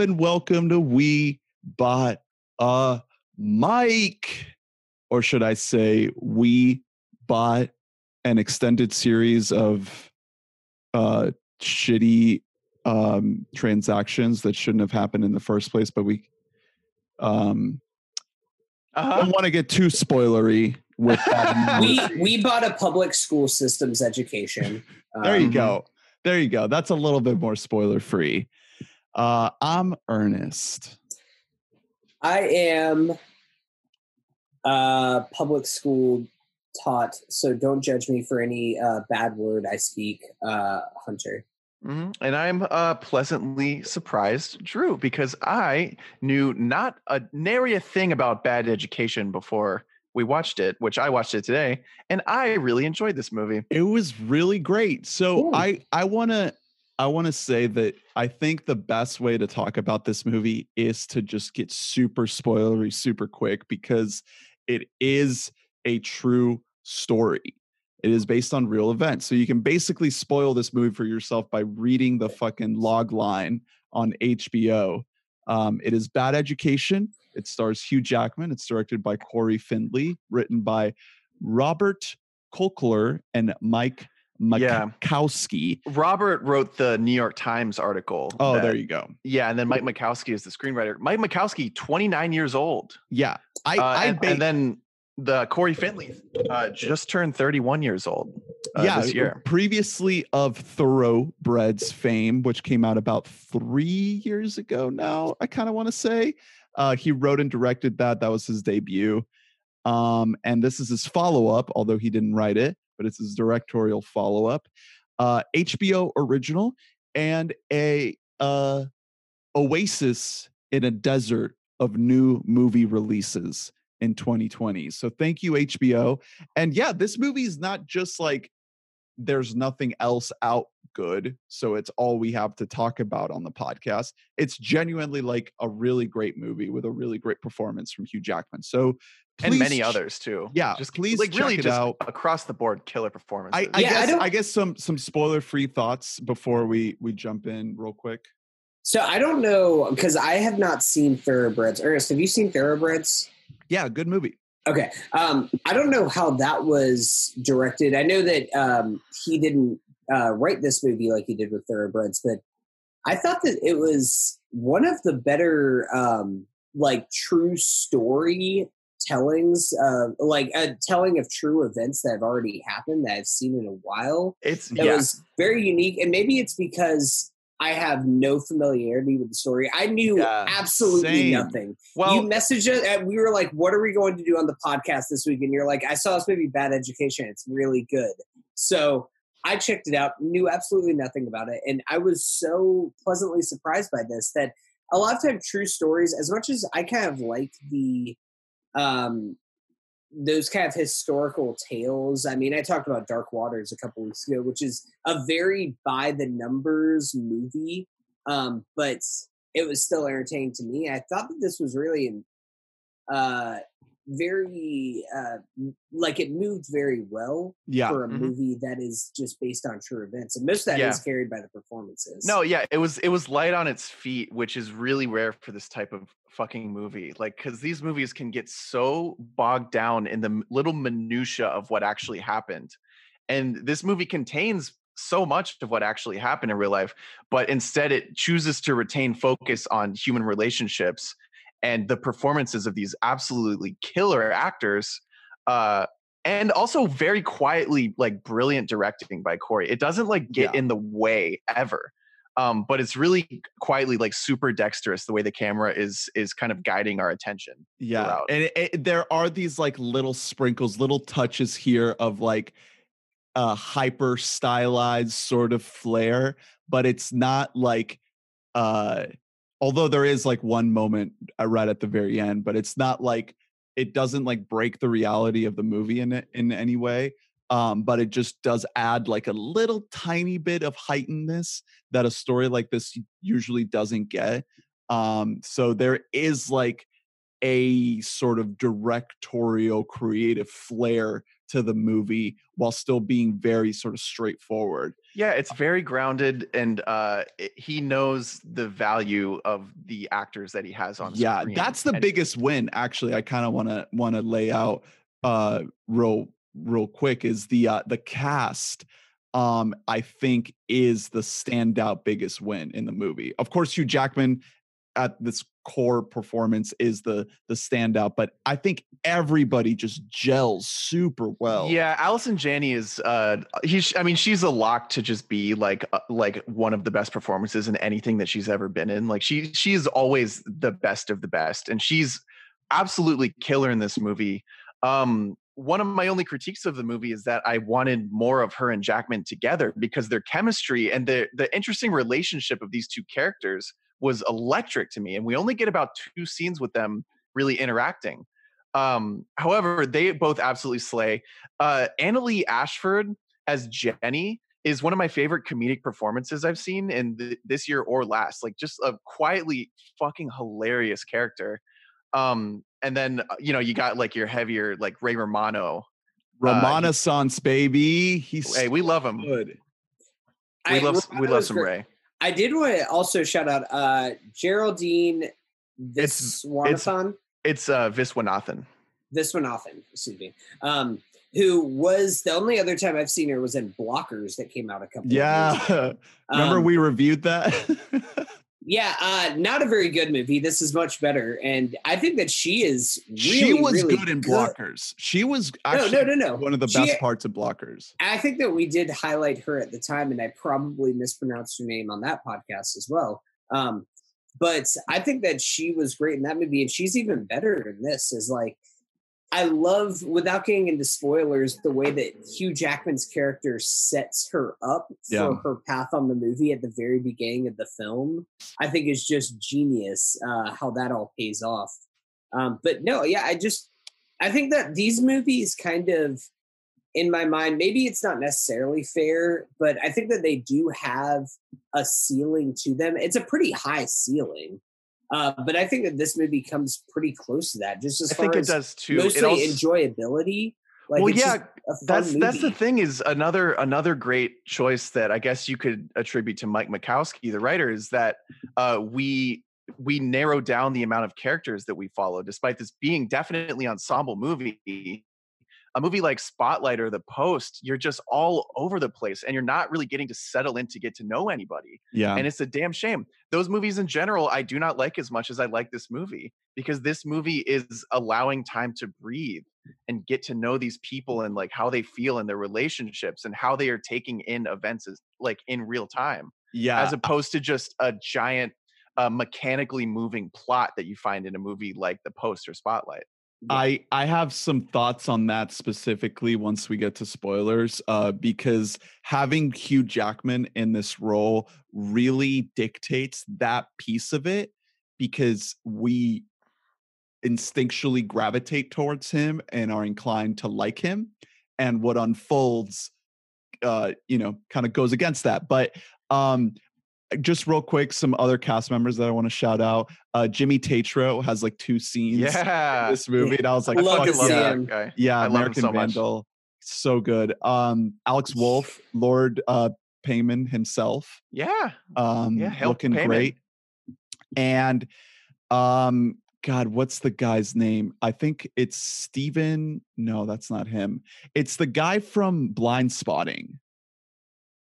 Hello and welcome to We Bought a Mic. Or should I say, we bought an extended series of uh, shitty um, transactions that shouldn't have happened in the first place, but we um, Uh-huh. don't want to get too spoilery with that. we we bought a public school systems education. there you Um, go. There you go. That's a little bit more spoiler free. Uh, I'm Ernest. I am uh public school taught, so don't judge me for any uh bad word I speak, uh Hunter. Mhm. And I'm uh, pleasantly surprised, Drew, because I knew not a nary a thing about bad education before we watched it, which I watched it today, and I really enjoyed this movie. It was really great. So Cool. I I want to I want to say that I think the best way to talk about this movie is to just get super spoilery super quick because it is a true story. It is based on real events. So you can basically spoil this movie for yourself by reading the fucking log line on HBO. Um, it is Bad Education. It stars Hugh Jackman. It's directed by Cory Finley, written by Robert Kolker and Mike Yeah. Makowsky. Robert wrote the New York Times article. Oh, that- there you go. Yeah, and then Mike Makowsky is the screenwriter. Mike Makowsky, 29 years old. Yeah, I, Uh, I and, ba- and then the Cory Finley uh, just turned 31 years old uh, yeah, this year. previously of Thoroughbreds fame, which came out about three years ago now. I kind of want to say uh, he wrote and directed that. That was his debut, um, and this is his follow up. Although he didn't write it, but it's his directorial follow up. Uh, HBO original and a uh, oasis in a desert of new movie releases in 2020. So thank you HBO. And yeah, this movie is not just like there's nothing else out good, so it's all we have to talk about on the podcast. It's genuinely like a really great movie with a really great performance from Hugh Jackman. So and many others too. Yeah, just please like really it just out. across the board killer performance. I, I Yeah, guess don't- I guess some some spoiler free thoughts before we we jump in real quick. So I don't know because I have not seen Thoroughbreds. Ernest, have you seen Thoroughbreds? Yeah, good movie. Okay. Um, I don't know how that was directed. I know that um, he didn't uh, write this movie like he did with Thoroughbreds, but I thought that it was one of the better, um, like, true story tellings, uh, like a telling of true events that have already happened that I've seen in a while. it's It yeah. was very unique, and maybe it's because I have no familiarity with the story. I knew Yeah, absolutely same. nothing well, you messaged us and we were like what are we going to do on the podcast this week and you're like i saw this movie bad education it's really good so i checked it out knew absolutely nothing about it and i was so pleasantly surprised by this that a lot of time true stories as much as i kind of like the um those kind of historical tales i mean i talked about dark waters a couple weeks ago which is a very by the numbers movie um but it was still entertaining to me. I thought that this was really uh very uh like it moved very well Yeah. for a Mhm. movie that is just based on true events. And most of that is Yeah. carried by the performances. No, yeah, it was it was light on its feet, which is really rare for this type of fucking movie. Like cuz these movies can get so bogged down in the little minutia of what actually happened. And this movie contains so much of what actually happened in real life, but instead it chooses to retain focus on human relationships and the performances of these absolutely killer actors uh and also very quietly like brilliant directing by Cory. It doesn't like get Yeah. in the way ever. Um, but it's really quietly like super dexterous the way the camera is is kind of guiding our attention. Yeah, throughout. and it, it- there are these like little sprinkles, little touches here of like a hyper stylized sort of flair, but it's not like uh although there is like one moment uh, right at the very end, but it's not like it doesn't like break the reality of the movie in it in any way. Um, but it just does add like a little tiny bit of heightenedness that a story like this usually doesn't get. Um, so there is like a sort of directorial creative flair to the movie while still being very sort of straightforward. Yeah, it's very grounded, and uh, it, he knows the value of the actors that he has on. Yeah, screen. that's the And- biggest win. Actually, I kind of want to want to lay out uh real real quick is the uh the cast um I think is the standout biggest win in the movie. Of course, Hugh Jackman at this core performance is the the standout, but I think everybody just gels super well. Yeah, Allison Janney is. Uh, he's. I mean, she's a lock to just be like uh, like one of the best performances in anything that she's ever been in. Like she she is always the best of the best, and she's absolutely killer in this movie. Um, one of my only critiques of the movie is that I wanted more of her and Jackman together because their chemistry and the the interesting relationship of these two characters was electric to me, and we only get about two scenes with them really interacting. Um, however, they both absolutely slay. Uh, Annaleigh Ashford as Jenny is one of my favorite comedic performances I've seen in th- this year or last. Like just a quietly fucking hilarious character. Um, and then uh, you know you got like your heavier like Ray Romano. Romana Sans baby. He's Hey, we love him. good. We I- love we love some great. Ray. I did want to also shout out uh, Geraldine It's- Viswanathan. It's uh, Viswanathan. Viswanathan, excuse me. Um, who was the only other time I've seen her was in Blockers that came out a couple. Of years. Yeah. Remember Um, we reviewed that? Yeah, uh, not a very good movie. This is much better, and I think that she is. Really, she was really good in blockers. She was No, actually no, no, no. one of the She- best parts of blockers. I think that we did highlight her at the time, and I probably mispronounced her name on that podcast as well. Um, but I think that she was great in that movie, and she's even better in this. Is like, I love, without getting into spoilers, the way that Hugh Jackman's character sets her up Yeah. for her path on the movie at the very beginning of the film. I think is just genius uh, how that all pays off. Um, but no, yeah, I just I think that these movies kind of in my mind, maybe it's not necessarily fair, but I think that they do have a ceiling to them. It's a pretty high ceiling. Uh, but I think that this movie comes pretty close to that, just as I far think it as does too. It mostly also- enjoyability. Like, well, it's yeah, a fun that's that's the thing is another another great choice that I guess you could attribute to Mike Makowsky, the writer, is that uh, we we narrow down the amount of characters that we follow, despite this being definitely ensemble movie. A movie like Spotlight or The Post, you're just all over the place, and you're not really getting to settle in to get to know anybody Yeah. and it's a damn shame. Those movies in general, I do not like as much as I like this movie because this movie is allowing time to breathe and get to know these people and like how they feel in their relationships and how they are taking in events as like in real time, yeah. as opposed to just a giant uh, mechanically moving plot that you find in a movie like The Post or Spotlight. I I have some thoughts on that specifically once we get to spoilers uh because having Hugh Jackman in this role really dictates that piece of it because we instinctually gravitate towards him and are inclined to like him and what unfolds uh you know kind of goes against that. But um just real quick some other cast members that I want to shout out uh Jimmy Tatro has like two scenes Yeah, this movie and I was like I Love fuck love yeah. that guy. Yeah, I love him American so much. Vandal. So good. Um Alex Wolff, Lord uh Peyman himself. Yeah, Um Yeah, help looking Peyman. great. And um God, what's the guy's name? I think it's Steven. No, that's not him. It's the guy from Blindspotting.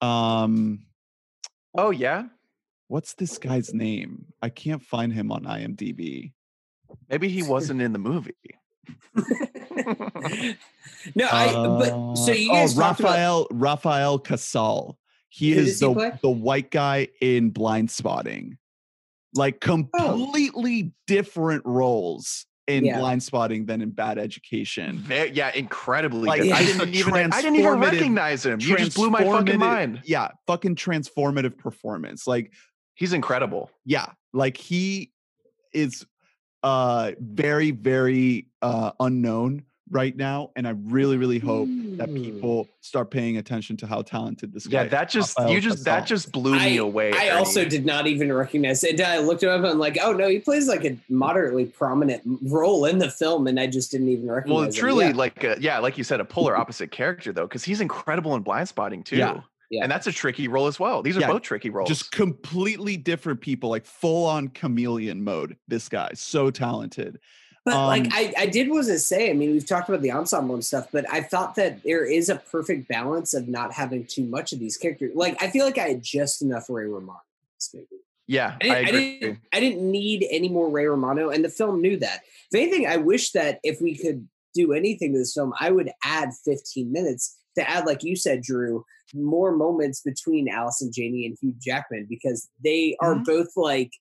Um, oh yeah. what's this guy's name? I can't find him on IMDb. Maybe he wasn't in the movie. no, I. But so Uh, you guys oh, talked about Rafael Rafael Casal. He Who is does he the the white guy in Blindspotting. Like Oh. completely different roles in Yeah. Blindspotting than in Bad Education. Ve- yeah, incredibly. Like, good. I didn't even. I didn't even recognize him. You just blew my fucking mind. Yeah, fucking transformative performance. Like He's incredible. yeah, like he is uh very very uh unknown right now, and I really, really hope that Hmm. people start paying attention to how talented this guy. Yeah, that just Rafael you just that just blew me away. I Ernie. also did not even recognize it. I looked him up and I'm like, oh no, he plays like a moderately prominent role in the film, and I just didn't even recognize. It well, him. truly, Yeah. like a, yeah, like you said, a polar opposite character though, because he's incredible in blindspotting too. Yeah. Yeah. and that's a tricky role as well. These are Yeah, both tricky roles. just completely different people, like full on chameleon mode. This guy, so talented. But Um, like I, I did was to say, I mean, we've talked about the ensemble and stuff, but I thought that there is a perfect balance of not having too much of these characters. Like I feel like I had just enough Ray Romano movie. yeah, I didn't, I, agree. didn't I didn't need any more Ray Romano, and the film knew that. If anything, I wish that if we could do anything to this film, I would add 15 minutes to add, like you said, Drew, more moments between Allison Janney and Hugh Jackman because they are Mhm. both like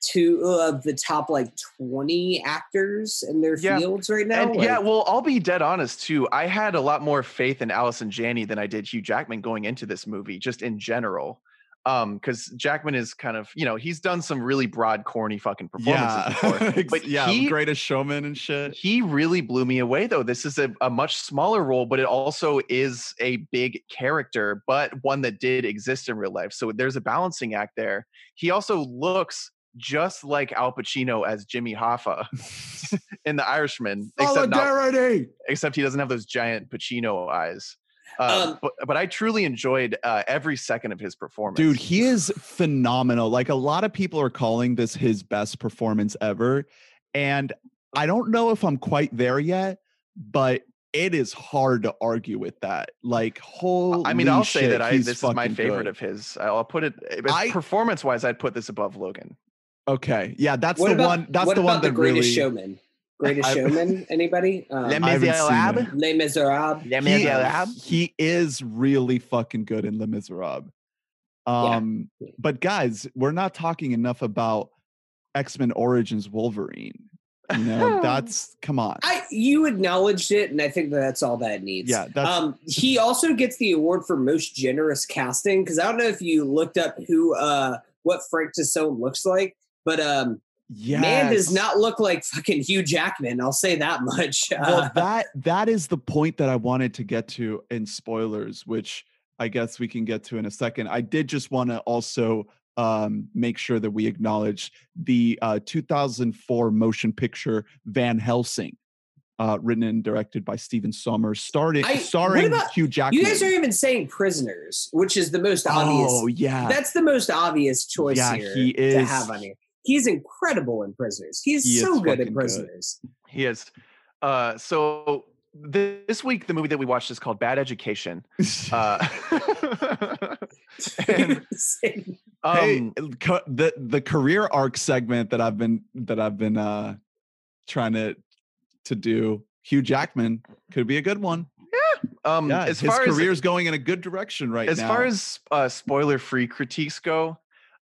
two of the top like 20 actors in their Yeah. fields right now. And yeah, well, I'll be dead honest too. I had a lot more faith in Allison Janney than I did Hugh Jackman going into this movie, just in general. Um, because Jackman is kind of, you know, he's done some really broad, corny fucking performances before. Yeah, But yeah, he- greatest showman and shit. He really blew me away though. This is a, a much smaller role, but it also is a big character, but one that did exist in real life. So there's a balancing act there. He also looks just like Al Pacino as Jimmy Hoffa in The Irishman, except not, Solidarity. except he doesn't have those giant Pacino eyes. Uh, Um, but but I truly enjoyed uh, every second of his performance. Dude, he is phenomenal. Like a lot of people are calling this his best performance ever. And I don't know if I'm quite there yet, but it is hard to argue with that. Like, whole. I mean, I'll say that I this is my favorite good. of his. I'll put it performance wise. I'd put this above Logan. Okay, yeah, that's what the about, one. That's what the about one the that greatest really. showman? Greatest I- showman? Anybody? Um, I haven't seen it. Les Miserables. He, he is really fucking good in Les Miserables. Um, but guys, we're not talking enough about X Men Origins Wolverine. You know, that's come on. I you acknowledged it, and I think that that's all that it needs. Yeah, that's- um, he also gets the award for most generous casting because I don't know if you looked up who uh what Frank Tassone looks like, but um, Yeah, man does not look like fucking Hugh Jackman. I'll say that much. well Uh, that that is the point that i wanted to get to in spoilers which i guess we can get to in a second i did just want to also um, make sure that we acknowledge the uh, 2004 motion picture van helsing uh, written and directed by Stephen Sommers, starting I- starring about- Hugh Jackman. you guys are even saying prisoners, which is the most obvious. oh yeah, That's the most obvious choice Yeah, here he to is- have on here. He's incredible in prisoners. He's He is so good fucking in good. prisoners. He is. Uh, so th- this week, the movie that we watched is called Bad Education. Uh, and, um, hey, co- the the career arc segment that I've been that I've been uh trying to to do. Hugh Jackman could be a good one. um, Yeah, as his far as going in a good direction right as now. far as uh, spoiler-free critiques go,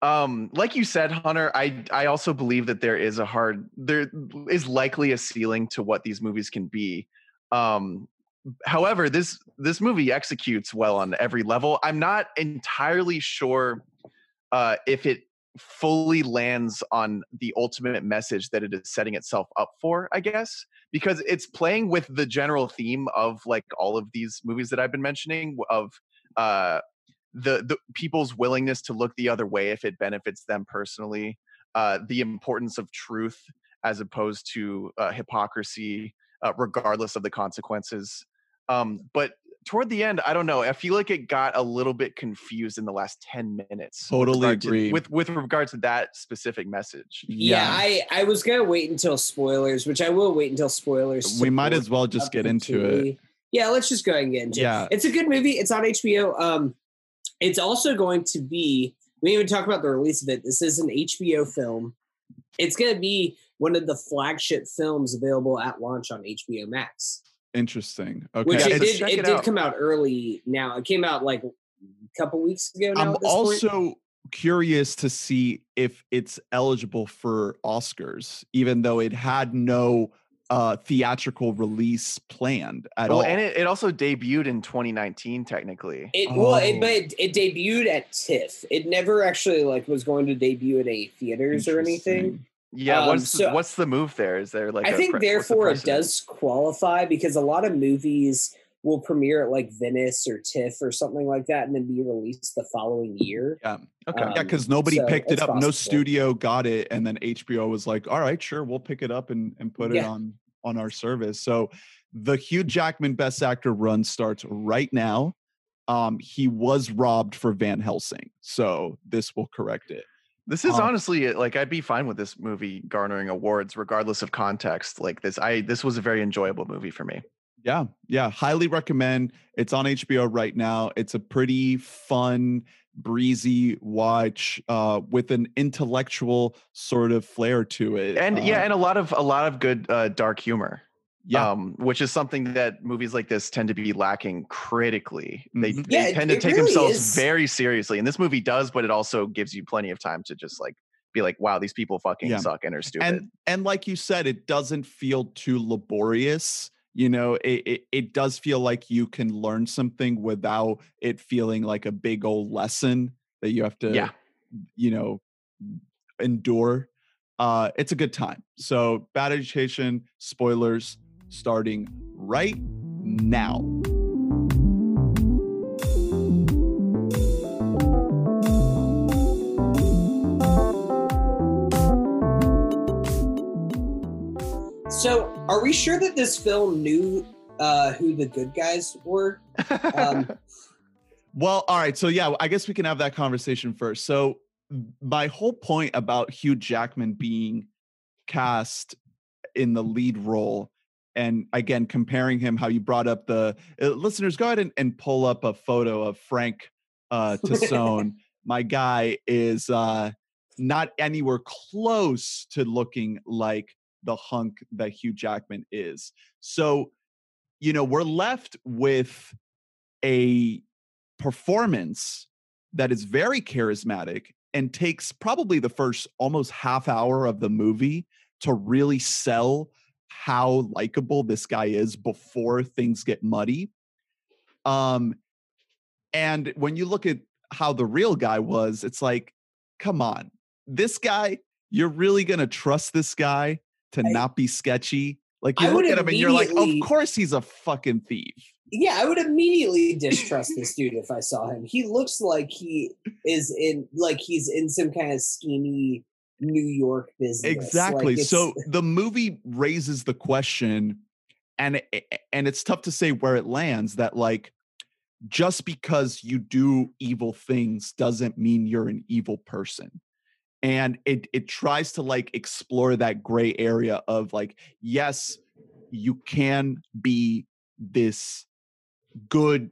um, like you said, Hunter, I I also believe that there is a hard there is likely a ceiling to what these movies can be. Um, however, this this movie executes well on every level. I'm not entirely sure uh, if it fully lands on the ultimate message that it is setting itself up for. I guess because it's playing with the general theme of like all of these movies that I've been mentioning of uh, the the people's willingness to look the other way if it benefits them personally, uh, the importance of truth as opposed to uh, hypocrisy, uh, regardless of the consequences. Um, but toward the end, I don't know. I feel like it got a little bit confused in the last ten minutes. with Totally to- agree. with with regard to that specific message. Yeah, I, I was gonna wait until spoilers, which I will wait until spoilers. we might as well just get into it. Yeah, let's just go ahead and get into Yeah. it. It's a good movie. It's on HBO. Um, it's also going to be. We didn't even talk about the release of it. This is an HBO film. It's going to be one of the flagship films available at launch on HBO Max. Interesting. Okay. Which it did. It, it did come out early. Now it came out like a couple weeks ago. Now I'm this point. also curious to see if it's eligible for Oscars, even though it had no uh theatrical release planned at Well, all. and it, it also debuted in 2019, technically. It well, it, Oh. but it, it debuted at TIFF. It never actually like was going to debut at any theaters or anything. Yeah, Um, what's so- what's the move there? Is there like I a think pre- what's the therefore it does qualify because a lot of movies will premiere at like Venice or TIFF or something like that and then be released the following year. Yeah. Okay. Um, Yeah, because nobody so picked it it's up. No studio got it, and then HBO was like, "All right, sure, we'll pick it up and and put it on on our service." So, the Hugh Jackman Best Actor run starts right now. Um, he was robbed for Van Helsing, so this will correct it. This is Um, honestly like I'd be fine with this movie garnering awards regardless of context. Like this, I this was a very enjoyable movie for me. Yeah, yeah, highly recommend. It's on HBO right now. It's a pretty fun, breezy watch uh, with an intellectual sort of flair to it. And yeah, Uh, and a lot of a lot of good uh, dark humor. yeah, um, which is something that movies like this tend to be lacking critically. They, Mhm. they Yeah, it- tend to take really themselves is. very seriously, and this movie does, but it also gives you plenty of time to just like be like, "Wow, these people fucking Yeah. suck and are stupid." and and like you said it doesn't feel too laborious you know it, it it does feel like you can learn something without it feeling like a big old lesson that you have to Yeah. you know endure uh it's a good time so bad education spoilers starting right now So, are we sure that this film knew uh, who the good guys were? Um, Well, all right. So yeah, I guess we can have that conversation first. So my whole point about Hugh Jackman being cast in the lead role, and again comparing him, how you brought up the uh, listeners, go ahead and, and pull up a photo of Frank uh, Tassone. my guy is uh, not anywhere close to looking like the hunk that Hugh Jackman is. So, you know, we're left with a performance that is very charismatic and takes probably the first almost half hour of the movie to really sell how likable this guy is before things get muddy. Um and when you look at how the real guy was, it's like, come on, this guy, you're really gonna trust this guy to I- not be sketchy? Like you I look at him and you're like, of course he's a fucking thief. yeah, I would immediately distrust this dude if I saw him. He looks like he is in, like he's in some kind of schemy New York business. Exactly. it's- so the movie raises the question, and and it's tough to say where it lands. That like, just because you do evil things doesn't mean you're an evil person, and it it tries to like explore that gray area of like, yes, you can be this good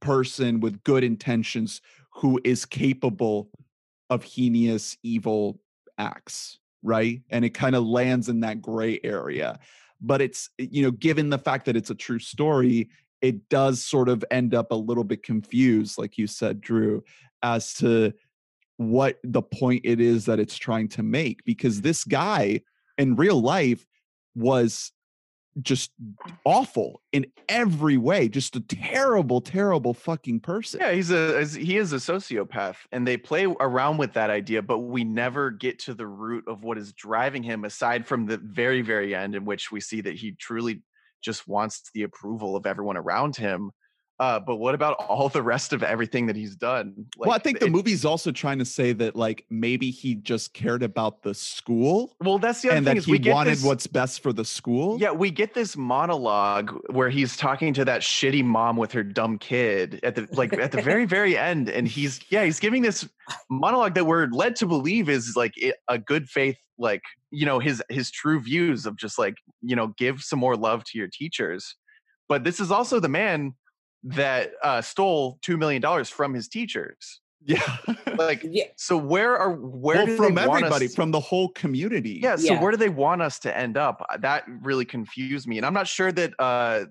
person with good intentions who is capable of heinous evil acts right? And it kind of lands in that gray area. But it's you know given the fact that it's a true story it does sort of end up a little bit confused like you said drew as to what the point it is that it's trying to make because this guy in real life was just awful in every way just a terrible terrible fucking person Yeah, he's a he is a sociopath, and they play around with that idea, but we never get to the root of what is driving him. Aside from the very very end, in which we see that he truly just wants the approval of everyone around him. Uh, but what about all the rest of everything that he's done? well, I think the it- movie's also trying to say that like maybe he just cared about the school Well, that's the other and thing that is he we get wanted this, what's best for the school. Yeah, we get this monologue where he's talking to that shitty mom with her dumb kid at the like at the very very end, and he's yeah he's giving this monologue that we're led to believe is like a good faith like you know his his true views of just like you know give some more love to your teachers, but this is also the man that uh, stole two million dollars from his teachers. yeah. Like, yeah, so where are where well, do from they want everybody, us from the whole community. yeah, so Yeah. where do they want us to end up? Uh, That really confused me, and I'm not sure that uh,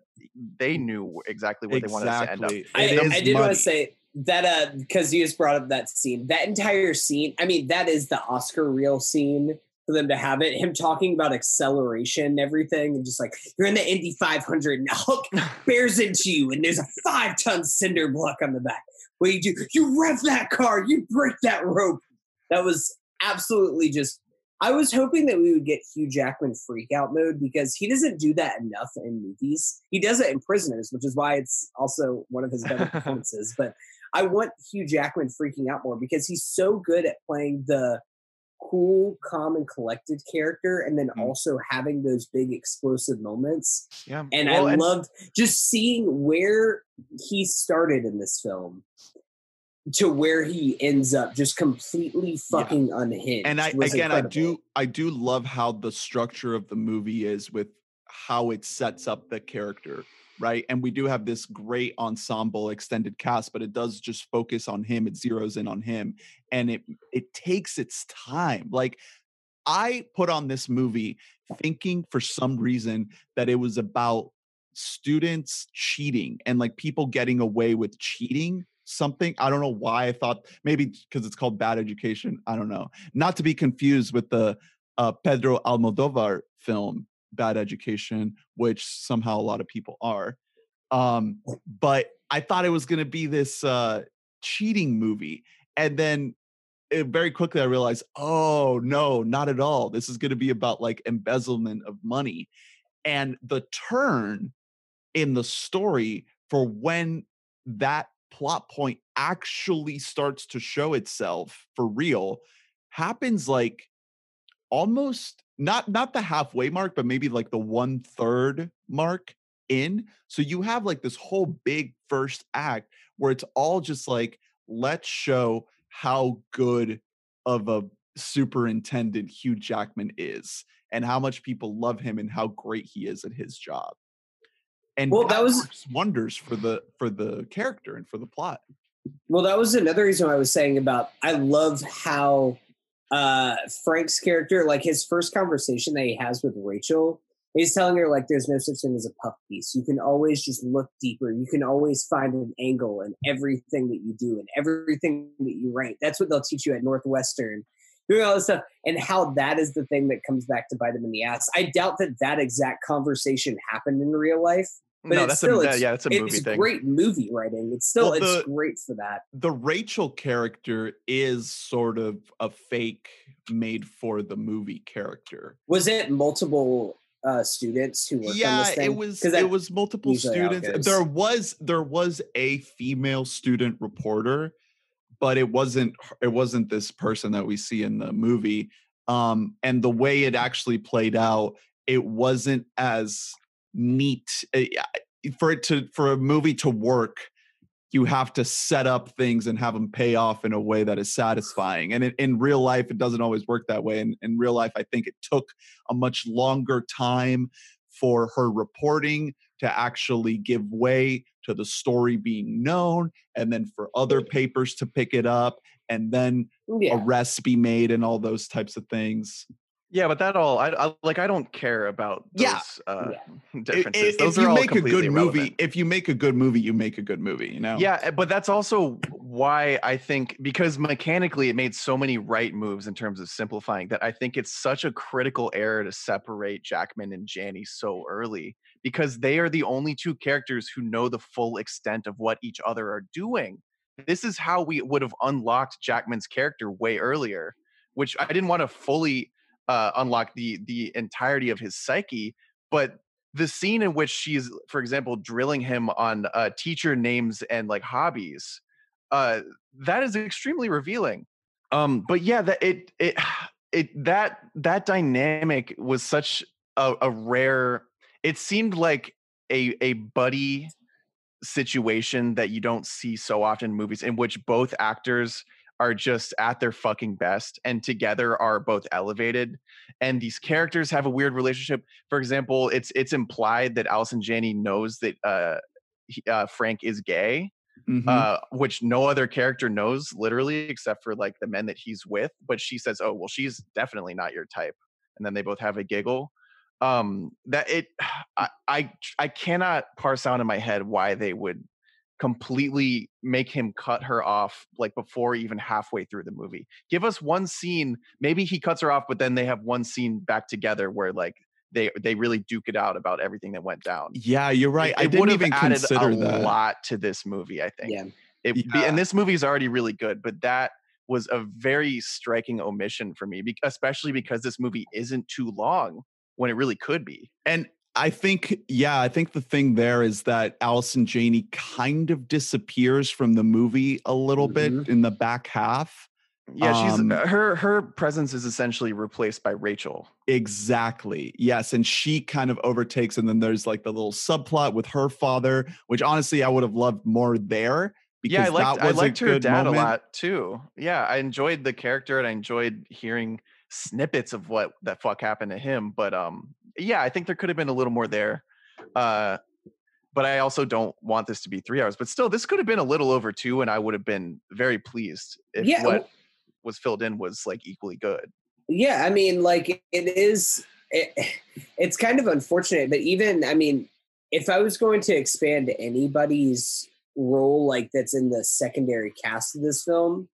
they knew exactly where they wanted us to end up. exactly. I, It I is did want to say that uh because you just brought up that scene, that entire scene. I mean, that is the Oscar reel scene for them to have it. Him talking about acceleration and everything, and just like you're in the Indy 500, and Hulk bears into you, and there's a five ton cinder block on the back. What do you do? You rev that car, you break that rope. That was absolutely just I was hoping that we would get Hugh Jackman freak out mode because he doesn't do that enough in movies. He does it in Prisoners, which is why it's also one of his better performances. But I want Hugh Jackman freaking out more because he's so good at playing the cool, calm, and collected character, and then Mhm. also having those big explosive moments. Yeah. And Well, I loved just seeing where he started in this film to where he ends up just completely fucking unhinged. and I again I do I do love how the structure of the movie is with how it sets up the character, right? And we do have this great ensemble extended cast, but it does just focus on him. It zeroes in on him, and it it takes its time. Like I put on this movie thinking for some reason that it was about students cheating and like people getting away with cheating something i don't know why i thought maybe because it's called bad education i don't know not to be confused with the uh, pedro almodovar film bad education which somehow a lot of people are um but i thought it was going to be this uh cheating movie and then it, very quickly i realized oh no not at all. This is going to be about like embezzlement of money. And the turn in the story for when that plot point actually starts to show itself for real happens like almost not not the halfway mark but maybe like the one third mark in so you have like this whole big first act where it's all just like let's show how good of a superintendent Hugh Jackman is and how much people love him and how great he is at his job. And Well, that was- works wonders for the for the character and for the plot. Well, that was another reason I was saying about I love how uh Frank's character, like his first conversation that he has with Rachel, he's telling her like there's no such thing as a puff piece. You can always just look deeper. You can always find an angle in everything that you do and everything that you write. That's what they'll teach you at Northwestern. Doing all this stuff, and how that is the thing that comes back to bite him in the ass. I doubt that that exact conversation happened in real life. But no, it's that's still, a it's- yeah, that's a movie it's thing. great movie writing. It's still Well, it's great for that. The Rachel character is sort of a fake made for the movie character. Was it multiple uh, students who worked on yeah this thing? it was it was multiple usually how it students there was there was a female student reporter but it wasn't it wasn't this person that we see in the movie um and the way it actually played out it wasn't as neat uh, for it to for a movie to work you have to set up things and have them pay off in a way that is satisfying and in, in real life it doesn't always work that way and in real life i think it took a much longer time for her reporting to actually give way to the story being known and then for other papers to pick it up and then yeah. arrests be made and all those types of things Yeah, but that all I, I like. I don't care about those Yeah. uh, I- differences. i- if those you are all make a completely good irrelevant. movie if you make a good movie you make a good movie you know Yeah, eh, but that's also why I think because mechanically it made so many right moves in terms of simplifying that I think it's such a critical error to separate Jackman and Janney so early because they are the only two characters who know the full extent of what each other are doing. This is how we would have unlocked Jackman's character way earlier, which I didn't want to fully uh, unlock the the entirety of his psyche, but the scene in which she's for example drilling him on uh, teacher names and like hobbies uh that is extremely revealing. Um but yeah that it it it that that dynamic was such a, a rare it seemed like a a buddy situation that you don't see so often in movies in which both actors are just at their fucking best and together are both elevated and these characters have a weird relationship for example it's it's implied that Allison Janney knows that uh, he, uh Frank is gay Mhm. uh which no other character knows literally except for like the men that he's with but she says oh well she's definitely not your type and then they both have a giggle um that it I, I i cannot parse out in my head why they would completely make him cut her off like before even halfway through the movie give us one scene maybe he cuts her off but then they have one scene back together where like they they really duke it out about everything that went down yeah you're right it, i it didn't would have even added consider a that lot to this movie i think Yeah. it, be- Yeah. and this movie is already really good, but that was a very striking omission for me, especially because this movie isn't too long when it really could be. And I think, yeah, I think the thing there is that Allison Janney kind of disappears from the movie a little Mhm. bit in the back half. Yeah, she's Um, her her presence is essentially replaced by Rachel. Exactly. Yes. And she kind of overtakes. And then there's like the little subplot with her father, which honestly I would have loved more there. Because Yeah, I liked that I liked her dad moment. a lot too. Yeah, I enjoyed the character and I enjoyed hearing snippets of what the fuck happened to him. But um, yeah, I think there could have been a little more there. Uh, but I also don't want this to be three hours. But still, this could have been a little over two, and I would have been very pleased if Yeah, what was filled in was like equally good. Yeah, I mean, like it is. It, it's kind of unfortunate, but even I mean, if I was going to expand anybody's role, like that's in the secondary cast of this film,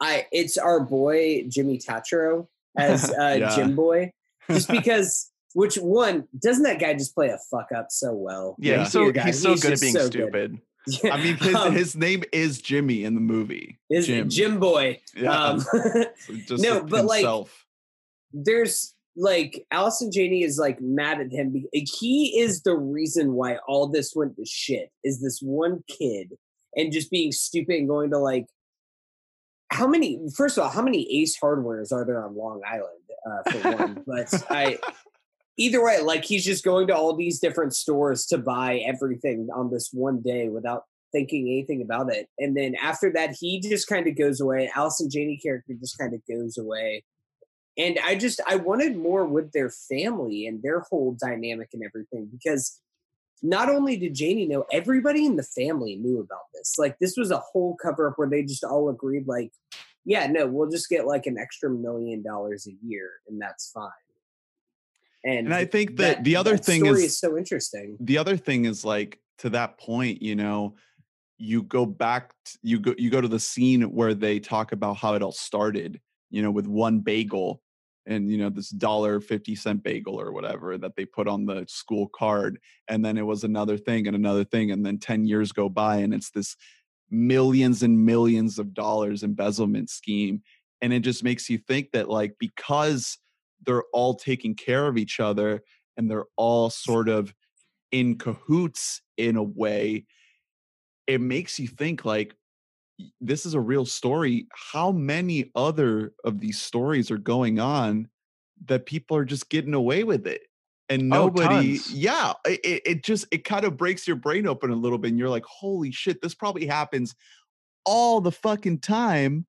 I it's our boy Jimmy Tatro as uh, Yeah. Jim Boy, just because. Which one doesn't that guy just play a fuck up so well? Yeah, Yeah. he's so Dear God, he's so good at being so good. stupid. Yeah, I mean, his, um, his name is Jimmy in the movie. is Jim. Jim Boy. Yeah. Um, just no, like but, like, there's like Allison Janney is like mad at him. be- He is the reason why all this went to shit. Is this one kid and just being stupid and going to like how many? First of all, how many Ace Hardwares are there on Long Island? Uh, for one, but I either way, like he's just going to all these different stores to buy everything on this one day without thinking anything about it. And then after that, he just kind of goes away. Allison Janney character just kind of goes away. And I just I wanted more with their family and their whole dynamic and everything because not only did Janney know, everybody in the family knew about this. Like this was a whole cover up where they just all agreed, like, yeah, no, we'll just get like an extra million dollars a year and that's fine. And, And I think that the other that thing story is- so interesting. the other thing is like to that point you know you go back t- you go you go to the scene where they talk about how it all started you know with one bagel and you know this dollar 50 cent bagel or whatever that they put on the school card and then it was another thing and another thing and then 10 years go by and it's this millions and millions of dollars embezzlement scheme and it just makes you think that like because they're all taking care of each other and they're all sort of in cahoots in a way it makes you think like this is a real story how many other of these stories are going on that people are just getting away with it and Oh, nobody tons. yeah it, it- it just it kind of breaks your brain open a little bit and you're like holy shit this probably happens all the fucking time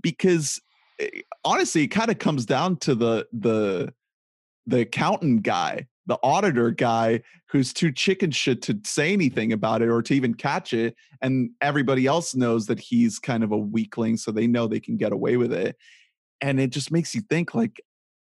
because eh, honestly it kind of comes down to the the the accountant guy the auditor guy who's too chicken shit to say anything about it or to even catch it and everybody else knows that he's kind of a weakling so they know they can get away with it and it just makes you think like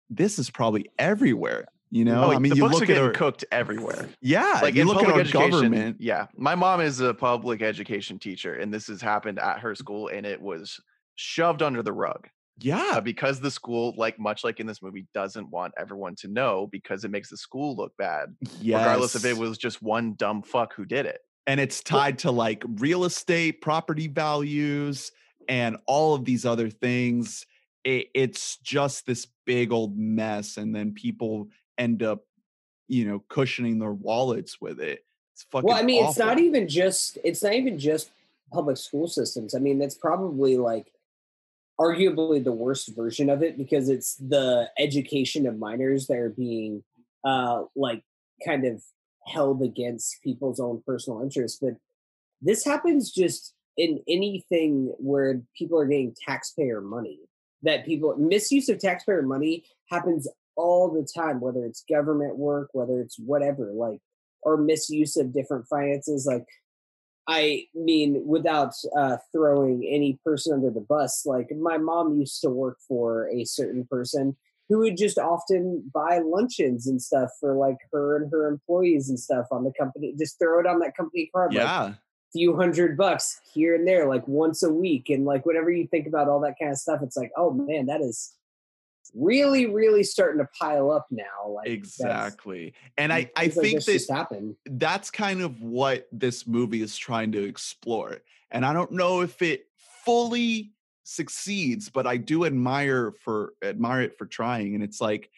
this is probably everywhere you know? Oh, i mean the you books look are at getting our cooked everywhere. yeah like you look at our government. Yeah, my mom is a public education teacher, and this has happened at her school, and it was shoved under the rug yeah uh, because the school, like much like in this movie, doesn't want everyone to know because it makes the school look bad, regardless if it was just one dumb fuck who did it. and it's tied to like real estate property values and all of these other things it, it's just this big old mess and then people end up you know cushioning their wallets with it it's fucking Well, I mean, it's not even just it's not even just public school systems. I mean, that's probably like arguably the worst version of it because it's the education of minors that are being uh like kind of held against people's own personal interests. But this happens just in anything where people are getting taxpayer money. That people misuse of taxpayer money happens all the time, whether it's government work, whether it's whatever, like or misuse of different finances. Like, I mean, without uh, throwing any person under the bus, like my mom used to work for a certain person who would just often buy luncheons and stuff for like her and her employees and stuff on the company. Just throw it on that company card, like yeah few hundred bucks here and there, like once a week. And like whenever you think about all that kind of stuff, it's like, oh man, that is really, really starting to pile up now. Like exactly and i i like think this that that's kind of what this movie is trying to explore. And I don't know if it fully succeeds, but I do admire for admire it for trying. And it's like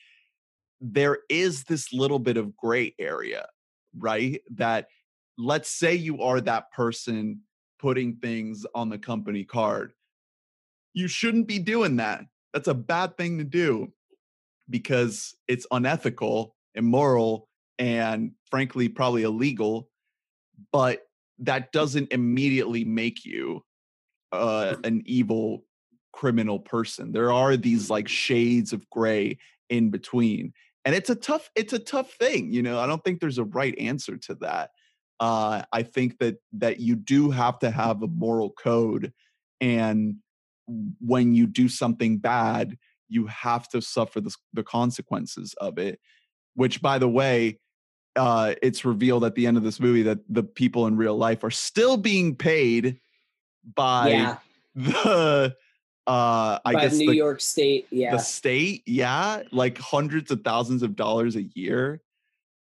there is this little bit of gray area, right? That let's say you are that person putting things on the company card. You shouldn't be doing that. That's a bad thing to do because it's unethical, immoral, and frankly, probably illegal. But that doesn't immediately make you uh, an evil criminal person. There are these like shades of gray in between. And it's a tough it's a tough thing, you know. I don't think there's a right answer to that. Uh I think that that you do have to have a moral code and when you do something bad, you have to suffer the, the consequences of it, which by the way, uh, it's revealed at the end of this movie that the people in real life are still being paid by yeah, the uh I by guess New the, York State. Yeah, the state, yeah, like hundreds of thousands of dollars a year.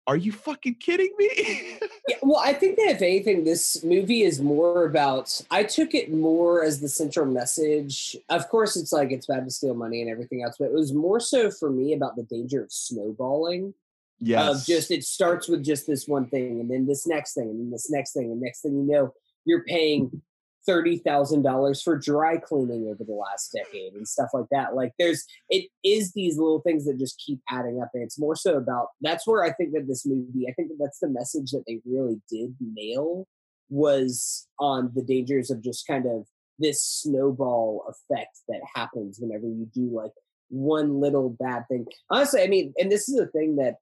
Are you fucking kidding me? Yeah, well, I think that if anything, this movie is more about. I took it more as the central message. Of course, it's like it's bad to steal money and everything else, but it was more so for me about the danger of snowballing. yes. Of just it starts with just this one thing, and then this next thing, and then this next thing, and next thing you know, you're paying thirty thousand dollars for dry cleaning over the last decade and stuff like that. Like there's it is these little things that just keep adding up, and it's more so about that's where I think that this movie, I think that that's the message that they really did nail was on the dangers of just kind of this snowball effect that happens whenever you do like one little bad thing. Honestly, I mean, and this is a thing that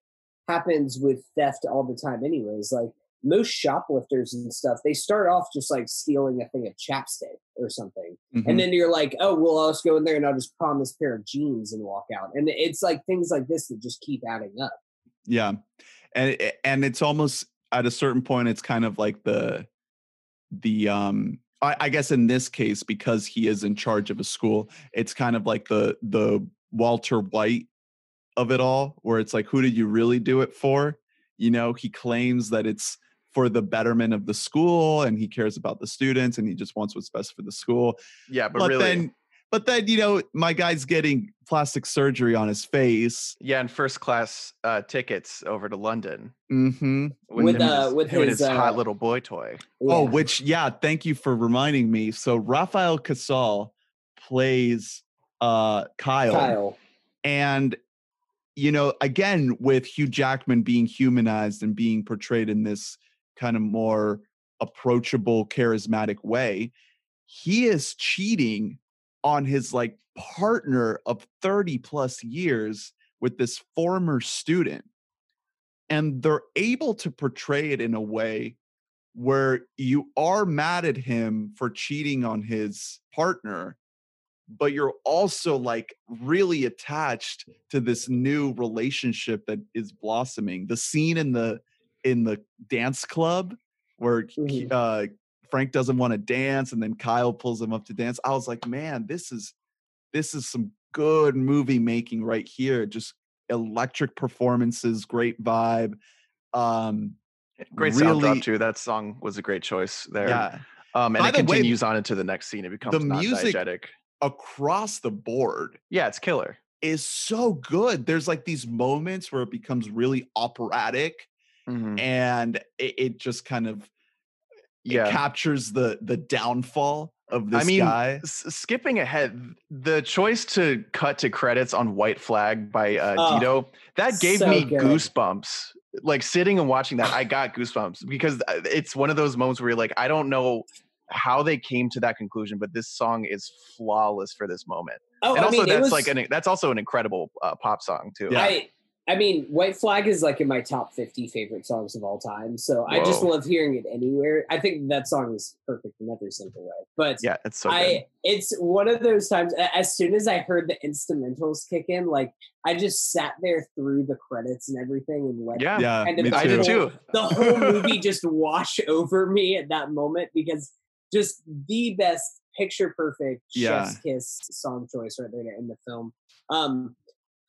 happens with theft all the time anyways like most shoplifters and stuff they start off just like stealing a thing of chapstick or something Mhm. and then you're like oh well i'll just go in there and i'll just pawn this pair of jeans and walk out and it's like things like this that just keep adding up Yeah. And and it's almost at a certain point it's kind of like the the um I, I guess in this case because he is in charge of a school, it's kind of like the the Walter White of it all where it's like who did you really do it for? You know, he claims that it's for the betterment of the school and he cares about the students and he just wants what's best for the school. Yeah, but, But, really, then but then you know, my guy's getting plastic surgery on his face. yeah, and first class uh, tickets over to London Mhm. With, him uh, his, with him and his, his hot uh, little boy toy. Oh, which yeah, thank you for reminding me. So Rafael Casal plays uh Kyle, kyle and you know, again with Hugh Jackman being humanized and being portrayed in this kind of more approachable, charismatic way, he is cheating on his like partner of 30 plus years with this former student. And they're able to portray it in a way where you are mad at him for cheating on his partner but you're also like really attached to this new relationship that is blossoming the scene in the in the dance club where he- Mhm. uh frank doesn't want to dance and then kyle pulls him up to dance i was like man this is this is some good movie making right here just electric performances great vibe um Great sound drop too. That song was a great choice there. yeah Um, and By it the way, continues on into the next scene. It becomes the music- diegetic. across the board Yeah, it's killer. is so good. There's like these moments where it becomes really operatic Mhm. and it, it just kind of it Yeah. captures the the downfall of this I mean, guy. S- skipping ahead, the choice to cut to credits on White Flag by uh, Oh, Dido that gave so me good. goosebumps. Like sitting and watching that, I got goosebumps because uh, it's one of those moments where you're like, I don't know how they came to that conclusion, but this song is flawless for this moment. oh and i also, mean that's was, like an that's also an incredible uh, pop song too. Yeah. I I mean, White Flag is like in my top 50 favorite songs of all time. So I just love hearing it anywhere. I think that song is perfect in every single way. But yeah, it's so good. It's one of those times as soon as I heard the instrumentals kick in, like I just sat there through the credits and everything and let Yeah, Yeah, kind of me the I did whole- too. the whole movie just wash over me at that moment because just the best picture perfect Yeah. chef's kiss song choice right there in the film. Um,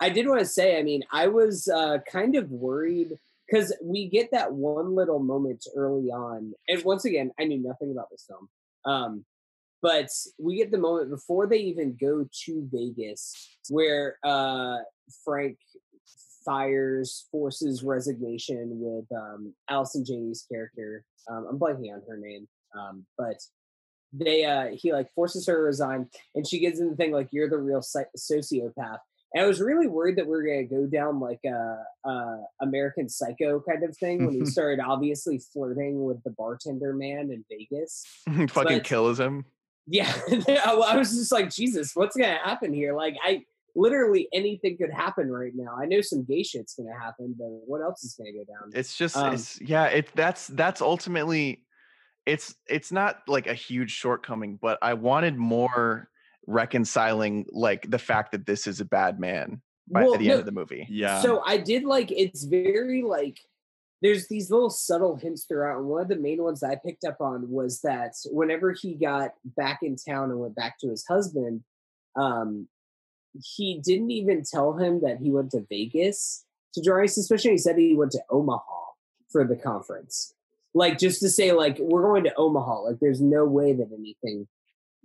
I did want to say, I mean, I was uh, kind of worried because we get that one little moment early on, and once again, I knew nothing about this film. Um, but we get the moment before they even go to Vegas where uh, Frank fires, forces resignation with um, Allison Janney's character. Um, I'm blanking on her name, um, but they uh, he like forces her to resign, and she gives him the thing like you're the real sociopath. And I was really worried that we were gonna go down like a, a American Psycho kind of thing when he started obviously flirting with the bartender man in Vegas. Fucking But- kills him. Yeah, I was just like, Jesus, what's gonna happen here? Like, I literally anything could happen right now. I know some gay shit's gonna happen, but what else is gonna go down? It's just Um, it's yeah, it that's that's ultimately it's it's not like a huge shortcoming, but I wanted more reconciling like the fact that this is a bad man by Well, at the no, end of the movie. Yeah. So I did like it's very like there's these little subtle hints throughout. And one of the main ones I picked up on was that whenever he got back in town and went back to his husband, um, he didn't even tell him that he went to Vegas to draw any suspicion. He said he went to Omaha for the conference. Like just to say, like, we're going to Omaha. Like there's no way that anything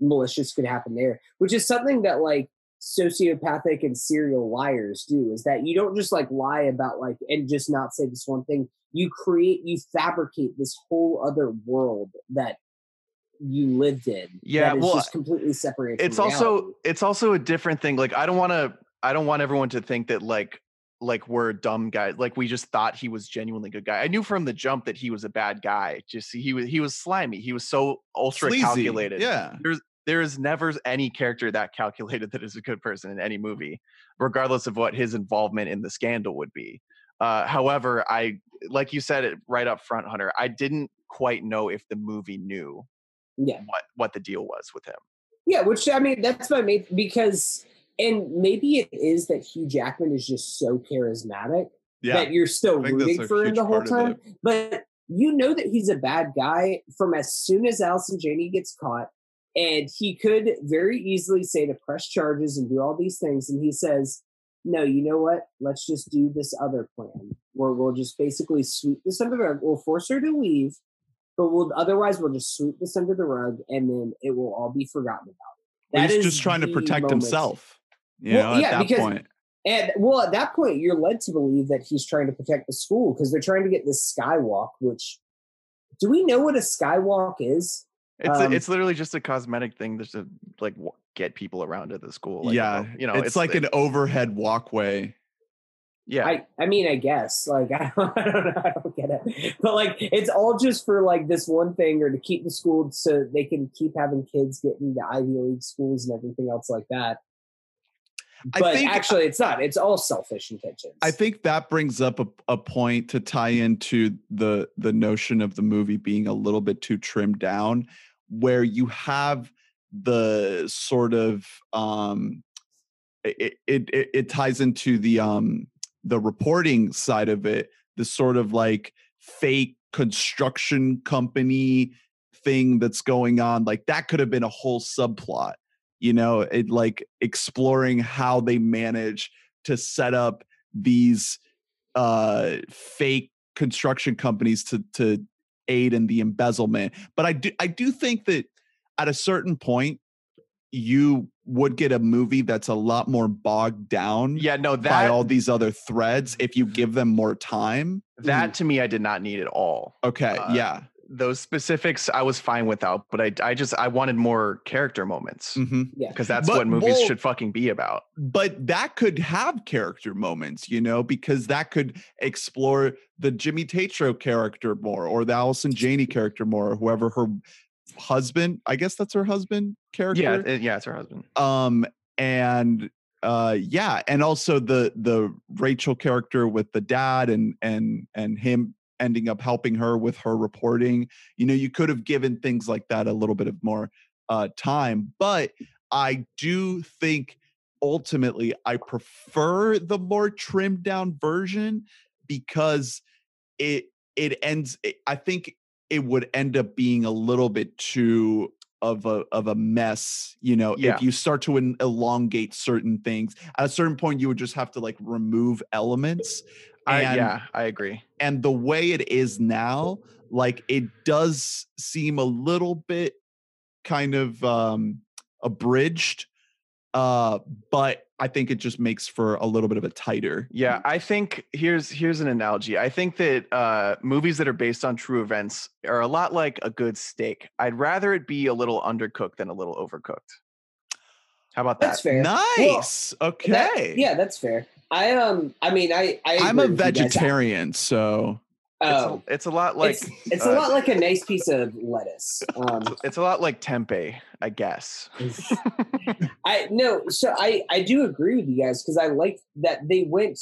malicious could happen there. Which is something that like sociopathic and serial liars do is that you don't just like lie about like and just not say this one thing you create you fabricate this whole other world that you lived in Yeah, that is well, just completely separated It's also it's also a different thing. Like I don't want to I don't want everyone to think that like like we're dumb guys. Like we just thought he was genuinely good guy. I knew from the jump that he was a bad guy. Just he was he was slimy. He was so ultra Sleazy, calculated. Yeah. there is there is never any character that calculated that is a good person in any movie, regardless of what his involvement in the scandal would be. Uh, however, I like you said it right up front, Hunter. I didn't quite know if the movie knew yeah what what the deal was with him. yeah which i mean that's my main because and maybe it is that hugh jackman is just so charismatic Yeah. that you're still I think that's rooting for him the whole time. But you know that he's a bad guy from as soon as Allison Janney gets caught. And he could very easily say to press charges and do all these things. And he says, no, you know what? Let's just do this other plan where we'll just basically sweep this under the rug. We'll force her to leave, but we'll otherwise we'll just sweep this under the rug and then it will all be forgotten about. That he's is just trying to protect moment. himself. You Well, know, yeah, at that because- point. And well, at that point, you're led to believe that he's trying to protect the school because they're trying to get this skywalk. Which, do we know what a skywalk is? It's Um, it's literally just a cosmetic thing just to like w- get people around to the school. Like, yeah. you know, it's, like it- an overhead walkway. yeah. I, I mean, I guess like I don't, I don't know, I don't get it, but like it's all just for like this one thing or to keep the school so they can keep having kids get into Ivy League schools and everything else like that. I But think- actually, it's not. It's all selfish intentions. I think that brings up a, a point to tie into the the notion of the movie being a little bit too trimmed down, where you have the sort of um it it it, it ties into the um the reporting side of it, the sort of like fake construction company thing that's going on. Like that could have been a whole subplot, you know, it like exploring how they manage to set up these uh fake construction companies to to aid in the embezzlement. But i do i do think that at a certain point you would get a movie that's a lot more bogged down yeah, no, that, by all these other threads if you give them more time. That to me I did not need at all. okay Uh, yeah Those specifics I was fine without, but I I just I wanted more character moments hmm yeah. because that's But- what movies well- should fucking be about. but that could have character moments, you know, because that could explore the Jimmy Tatro character more, or the Allison Janney character more, or whoever her husband. I guess that's her husband character. Yeah, it- yeah, it's her husband. Um, and uh, yeah, and also the the Rachel character with the dad and and and him ending up helping her with her reporting. You know, you could have given things like that a little bit of more uh, time, but I do think ultimately I prefer the more trimmed down version because it it ends. It, I think it would end up being a little bit too of a of a mess you know Yeah. if you start to elongate certain things at a certain point you would just have to like remove elements I, and- yeah, I agree. and the way it is now like it does seem a little bit kind of um abridged uh but i think it just makes for a little bit of a tighter Yeah, I think here's here's an analogy. I think that uh, movies that are based on true events are a lot like a good steak. I'd rather it be a little undercooked than a little overcooked. How about that? That's fair. nice okay That- yeah, that's fair. I um, I mean, I, I i'm a agree with you guys. vegetarian so It's, Oh, a, it's a lot like it's, it's a uh, lot like a nice piece of lettuce. Um, it's a lot like tempeh, I guess. I no, so I I do agree with you guys because I like that they went.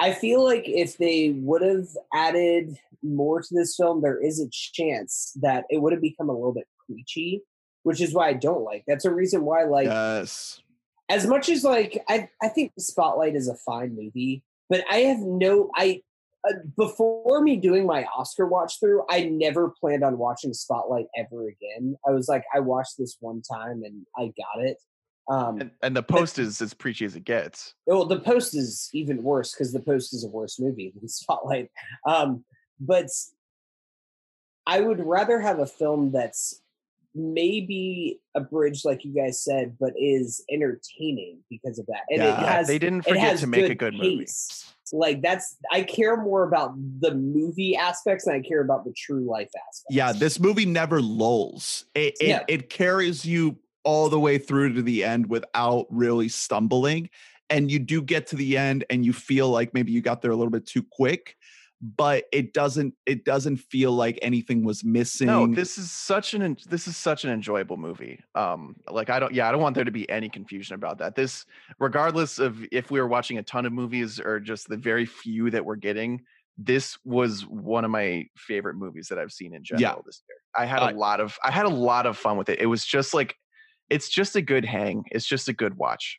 I feel like if they would have added more to this film, there is a chance that it would have become a little bit preachy, which is why I don't like. That's a reason why, like, yes as much as like I I think Spotlight is a fine movie, but I have no I uh, before me doing my Oscar watch through, I never planned on watching Spotlight ever again. I was like, I watched this one time and I got it. Um, And, and the post is as preachy as it gets. well, the Post is even worse because the Post is a worse movie than Spotlight. Um, but I would rather have a film that's maybe a bridge like you guys said, but is entertaining because of that. And it Yeah, has they didn't it forget to make a good movie. Like that's I care more about the movie aspects than I care about the true life aspects. yeah this movie never lulls it it, Yeah. it carries you all the way through to the end without really stumbling and you do get to the end and you feel like maybe you got there a little bit too quick but it doesn't it doesn't feel like anything was missing No, this is such an this is such an enjoyable movie. Um, like I don't, yeah, I don't want there to be any confusion about that. This, regardless of if we were watching a ton of movies or just the very few that we're getting, this was one of my favorite movies that I've seen in Yeah. general this year. I had a lot of I had a lot of fun with it. It was just like, it's just a good hang. It's just a good watch.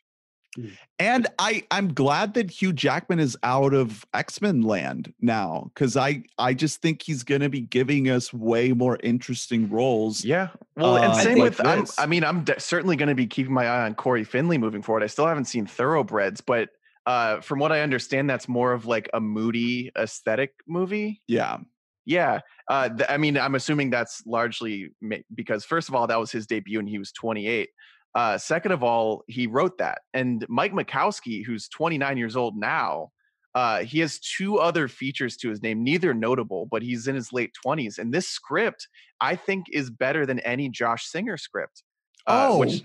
And i i'm glad that hugh jackman is out of x-men land now because i i just think he's gonna be giving us way more interesting roles Yeah. Well, and Uh, same like with I'm. I mean, I'm de- certainly going to be keeping my eye on Cory Finley moving forward. I still haven't seen Thoroughbreds, but uh, from what I understand, that's more of like a moody aesthetic movie. yeah Yeah. Uh, th- I mean, I'm assuming that's largely ma- because first of all, that was his debut and he was 28. Uh, second of all, he wrote that, and Mike Makowsky, who's 29 years old now, uh, he has two other features to his name, neither notable, but he's in his late 20s. And this script, I think, is better than any Josh Singer script. Uh, oh which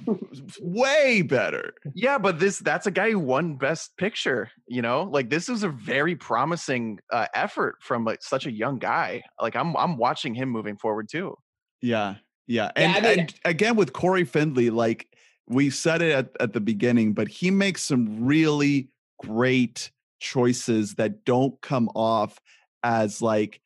way better yeah, but this that's a guy who won Best Picture. You know, like this is a very promising uh, effort from like such a young guy. Like I'm I'm watching him moving forward too. Yeah, yeah, Yeah, and, I mean- and again with Cory Finley, like we said it at, at the beginning, but he makes some really great choices that don't come off as like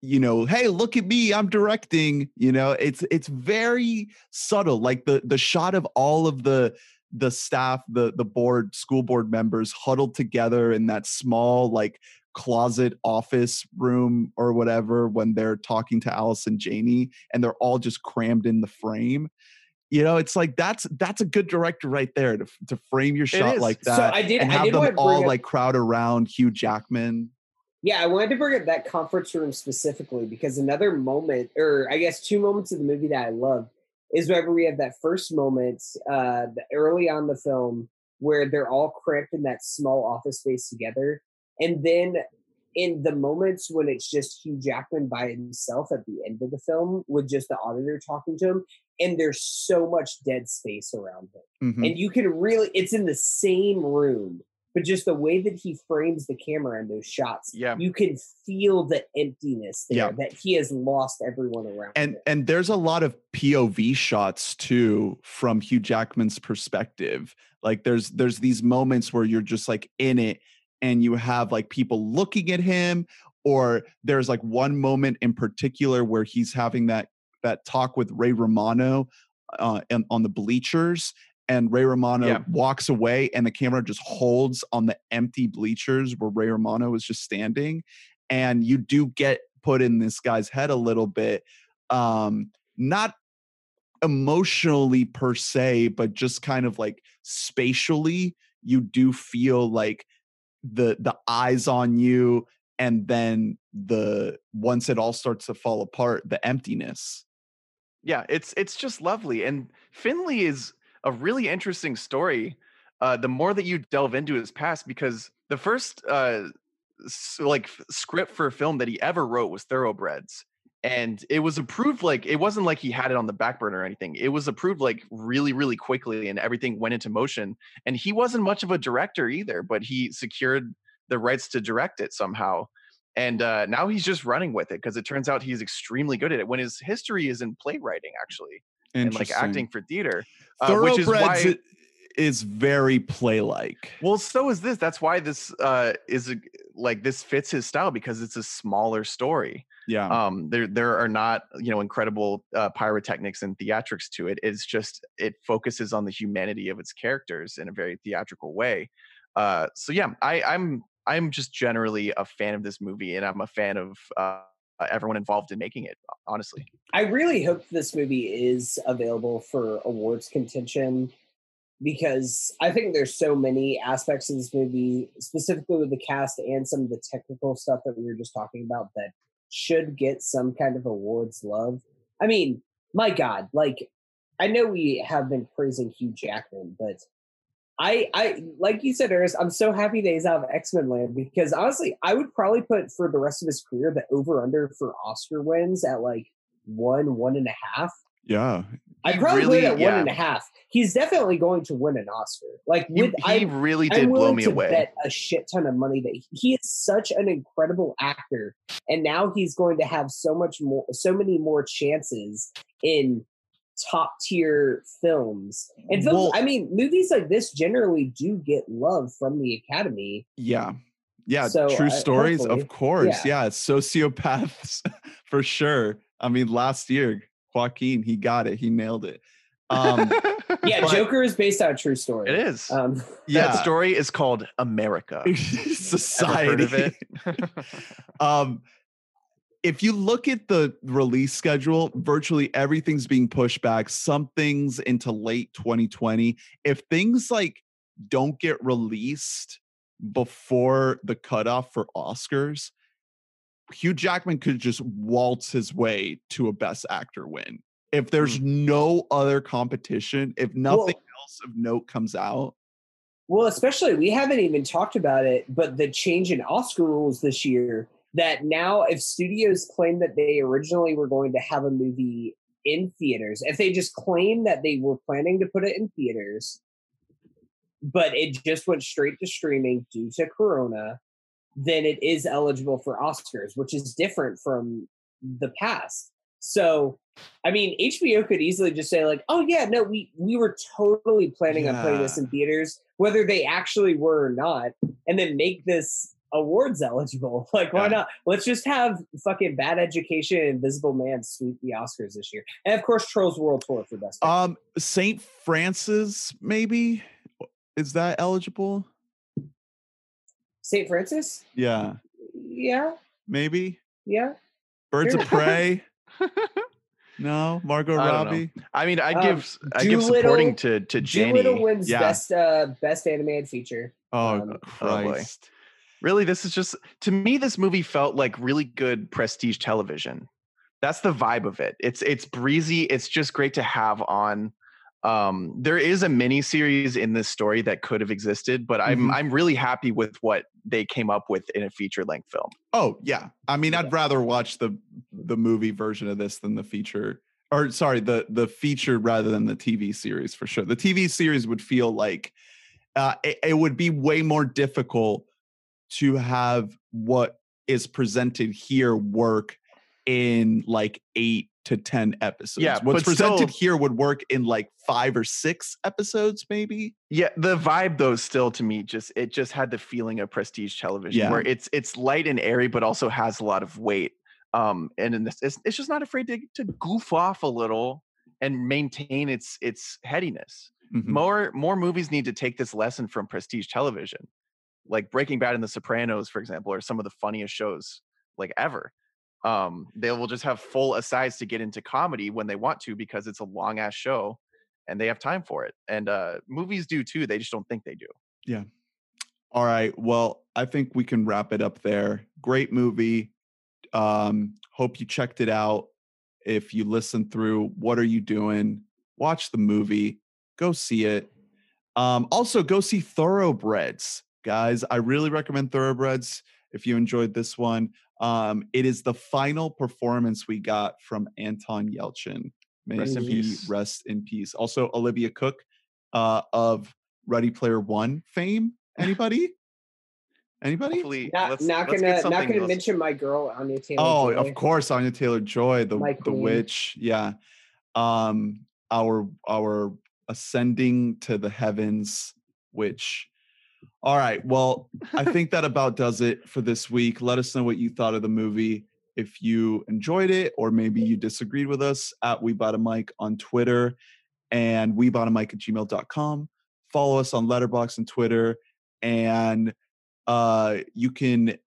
you know hey look at me i'm directing you know? It's it's very subtle like the the shot of all of the the staff the the board school board members huddled together in that small like closet office room or whatever when they're talking to Allison Janney and they're all just crammed in the frame. You know, it's like that's that's a good director right there to to frame your shot like So that I did- and I have did them all up- like crowd around Hugh Jackman. Yeah, I wanted to bring up that conference room specifically because another moment, or I guess two moments of the movie that I love, is whenever we have that first moment uh, the- early on the film where they're all cramped in that small office space together, and then in the moments when it's just Hugh Jackman by himself at the end of the film with just the auditor talking to him, and there's so much dead space around him Mhm. and you can really it's in the same room but just the way that he frames the camera in those shots Yeah. you can feel the emptiness there Yeah. that he has lost everyone around and him. and there's a lot of POV shots too from Hugh Jackman's perspective. Like there's there's these moments where you're just like in it and you have like people looking at him or there's like one moment in particular where he's having that that talk with Ray Romano uh and on the bleachers and Ray Romano Yeah. walks away and the camera just holds on the empty bleachers where Ray Romano is just standing and you do get put in this guy's head a little bit um not emotionally per se but just kind of like spatially you do feel like the the eyes on you and then the once it all starts to fall apart the emptiness Yeah, it's it's just lovely. And Finley is a really interesting story. Uh, the more that you delve into his past, because the first uh, like script for a film that he ever wrote was Thoroughbreds, and it was approved like it wasn't like he had it on the back burner or anything. It was approved like really really quickly, and everything went into motion. And he wasn't much of a director either, but he secured the rights to direct it somehow and uh, now he's just running with it because it turns out he's extremely good at it. When his history is in playwriting, actually, and like acting for theater, uh, which is why. I- is very play-like. Well, so is this. That's why this uh, is a, like this fits his style because it's a smaller story. Yeah. Um, there there are not you know incredible uh, pyrotechnics and theatrics to it. It's just it focuses on the humanity of its characters in a very theatrical way. Uh, so yeah, I, I'm I'm just generally a fan of this movie, and I'm a fan of uh, everyone involved in making it. Honestly, I really hope this movie is available for awards contention because I think there's so many aspects of this movie, specifically with the cast and some of the technical stuff that we were just talking about, that should get some kind of awards love. I mean, my God, like I know we have been praising Hugh Jackman, but I, I like you said, Eris, I'm so happy that he's out of X Men Land because honestly, I would probably put for the rest of his career the over under for Oscar wins at like one, one and a half. yeah. I'd probably really- at one yeah. and a half. He's definitely going to win an Oscar. Like he, with he I, really I'm did blow me to away. bet a shit ton of money that he, he is such an incredible actor, and now he's going to have so much more, so many more chances in top tier films. And films, Well- I mean, movies like this generally do get love from the Academy. Yeah. Yeah. So, True uh, stories, hopefully, of course. yeah. Yeah. Sociopaths for sure. I mean, last year, Joaquin, he got it. He nailed it. Um, Yeah, But- Joker is based on a true story. it is. Um, yeah. That story is called America. Society. heard of it? um if you look at the release schedule virtually everything's being pushed back some things into late 2020 if things like don't get released before the cutoff for oscars hugh jackman could just waltz his way to a best actor win. If there's mm. no other competition if nothing Well- else of note comes out Well, especially we haven't even talked about it, but the change in Oscar rules this year that now if studios claim that they originally were going to have a movie in theaters, if they just claim that they were planning to put it in theaters, but it just went straight to streaming due to Corona, then it is eligible for Oscars, which is different from the past. So, I mean, HBO could easily just say like, "Oh yeah, no, we we were totally planning on putting this in theaters, whether they actually were or not, and then make this awards eligible. Like, why Yeah. not? Let's just have fucking Bad Education and Invisible Man sweep the Oscars this year, and of course, Trolls World Tour for best. Um, Saint Francis, maybe is that eligible? St. Francis, Yeah, yeah, maybe. yeah. Birds of Prey. no, Margot I don't know. Robbie. I mean, I Um, give I give supporting to to Janney. Dolittle wins Yeah. best uh best animated feature. Oh, Um, oh. Christ! Really, this is just to me. This movie felt like really good prestige television. That's the vibe of it. It's it's breezy. It's just great to have on. Um, there is a mini series in this story that could have existed, but I'm Mhm. I'm really happy with what they came up with in a feature length film. Oh, yeah. I mean, I'd rather watch the the movie version of this than the feature. Or sorry, the the feature rather than the TV series for sure. The TV series would feel like uh, it, it would be way more difficult to have what is presented here work in like eight to ten episodes. Yeah, what's presented still- here would work in like five or six episodes, maybe. Yeah, the vibe though still to me just it just had the feeling of prestige television Yeah. where it's it's light and airy but also has a lot of weight. Um and in this, it's, it's just not afraid to to goof off a little and maintain its its headiness. Mhm. More more movies need to take this lesson from prestige television. Like Breaking Bad and The Sopranos for example are some of the funniest shows like ever. Um they will just have full asides to get into comedy when they want to because it's a long ass show and they have time for it. And uh, movies do too. They just don't think they do. Yeah. All right. Well, I think we can wrap it up there. Great movie. Um, hope you checked it out. if you listen through, what are you doing? Watch the movie, go see it. Um, also, go see Thoroughbreds, guys. I really recommend Thoroughbreds if you enjoyed this one. Um, it is the final performance we got from Anton Yelchin. May Rest in he peace. rest in peace. Also, Olivia Cooke uh, of Ready Player One fame. Anybody? Anybody? Hopefully, Not, let's, not let's gonna not gonna else- mention my girl Anya Taylor. Oh, Joy. of course, Anya Taylor Joy, the My the queen. witch. Yeah. Um, our our ascending to the heavens witch. All right. Well, I think that about does it for this week. Let us know what you thought of the movie. If you enjoyed it, or maybe you disagreed with us at We Bought a Mic on Twitter and We Bought a Mic at gmail.com. Follow us on Letterboxd and Twitter. And uh, you can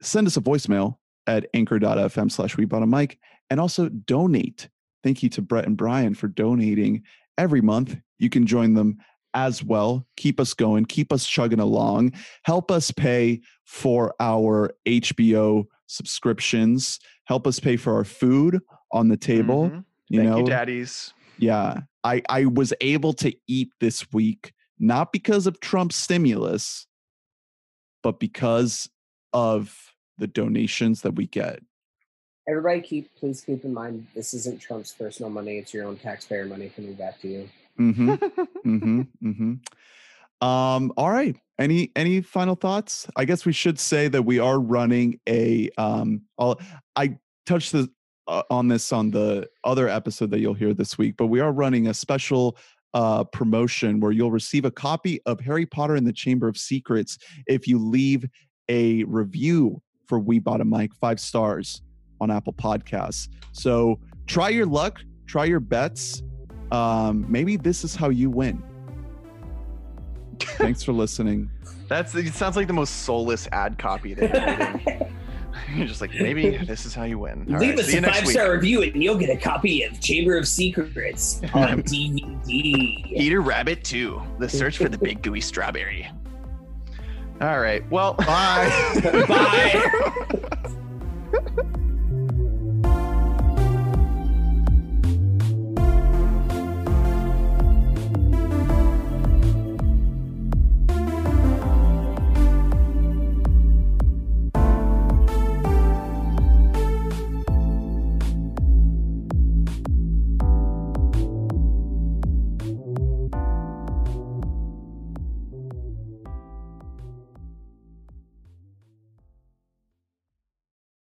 send us a voicemail at anchor.fm slash we bought a mic and also donate. Thank you to Brett and Brian for donating every month. You can join them as well. Keep us going, keep us chugging along, help us pay for our HBO subscriptions, help us pay for our food on the table. Mhm. You Thank know, you, daddies. yeah. I, I was able to eat this week, not because of Trump's stimulus, but because of the donations that we get. Everybody, keep please keep in mind this isn't Trump's personal money; it's your own taxpayer money coming back to you. Mm-hmm. mm-hmm. Mm-hmm. Um, all right. Any any final thoughts? I guess we should say that we are running a um I'll, I touched the uh, on this on the other episode that you'll hear this week, but we are running a special uh, promotion where you'll receive a copy of Harry Potter and the Chamber of Secrets if you leave a review for We Bought a Mic five stars on Apple Podcasts. So try your luck, try your bets. Um, maybe this is how you win. Thanks for listening. That's it sounds like the most soulless ad copy that you're just like, maybe this is how you win. All Leave right, us a five star review and you'll get a copy of Chamber of Secrets on DVD. Peter Rabbit 2, The Search for the Big Gooey Strawberry. All right. Well, Bye. Bye.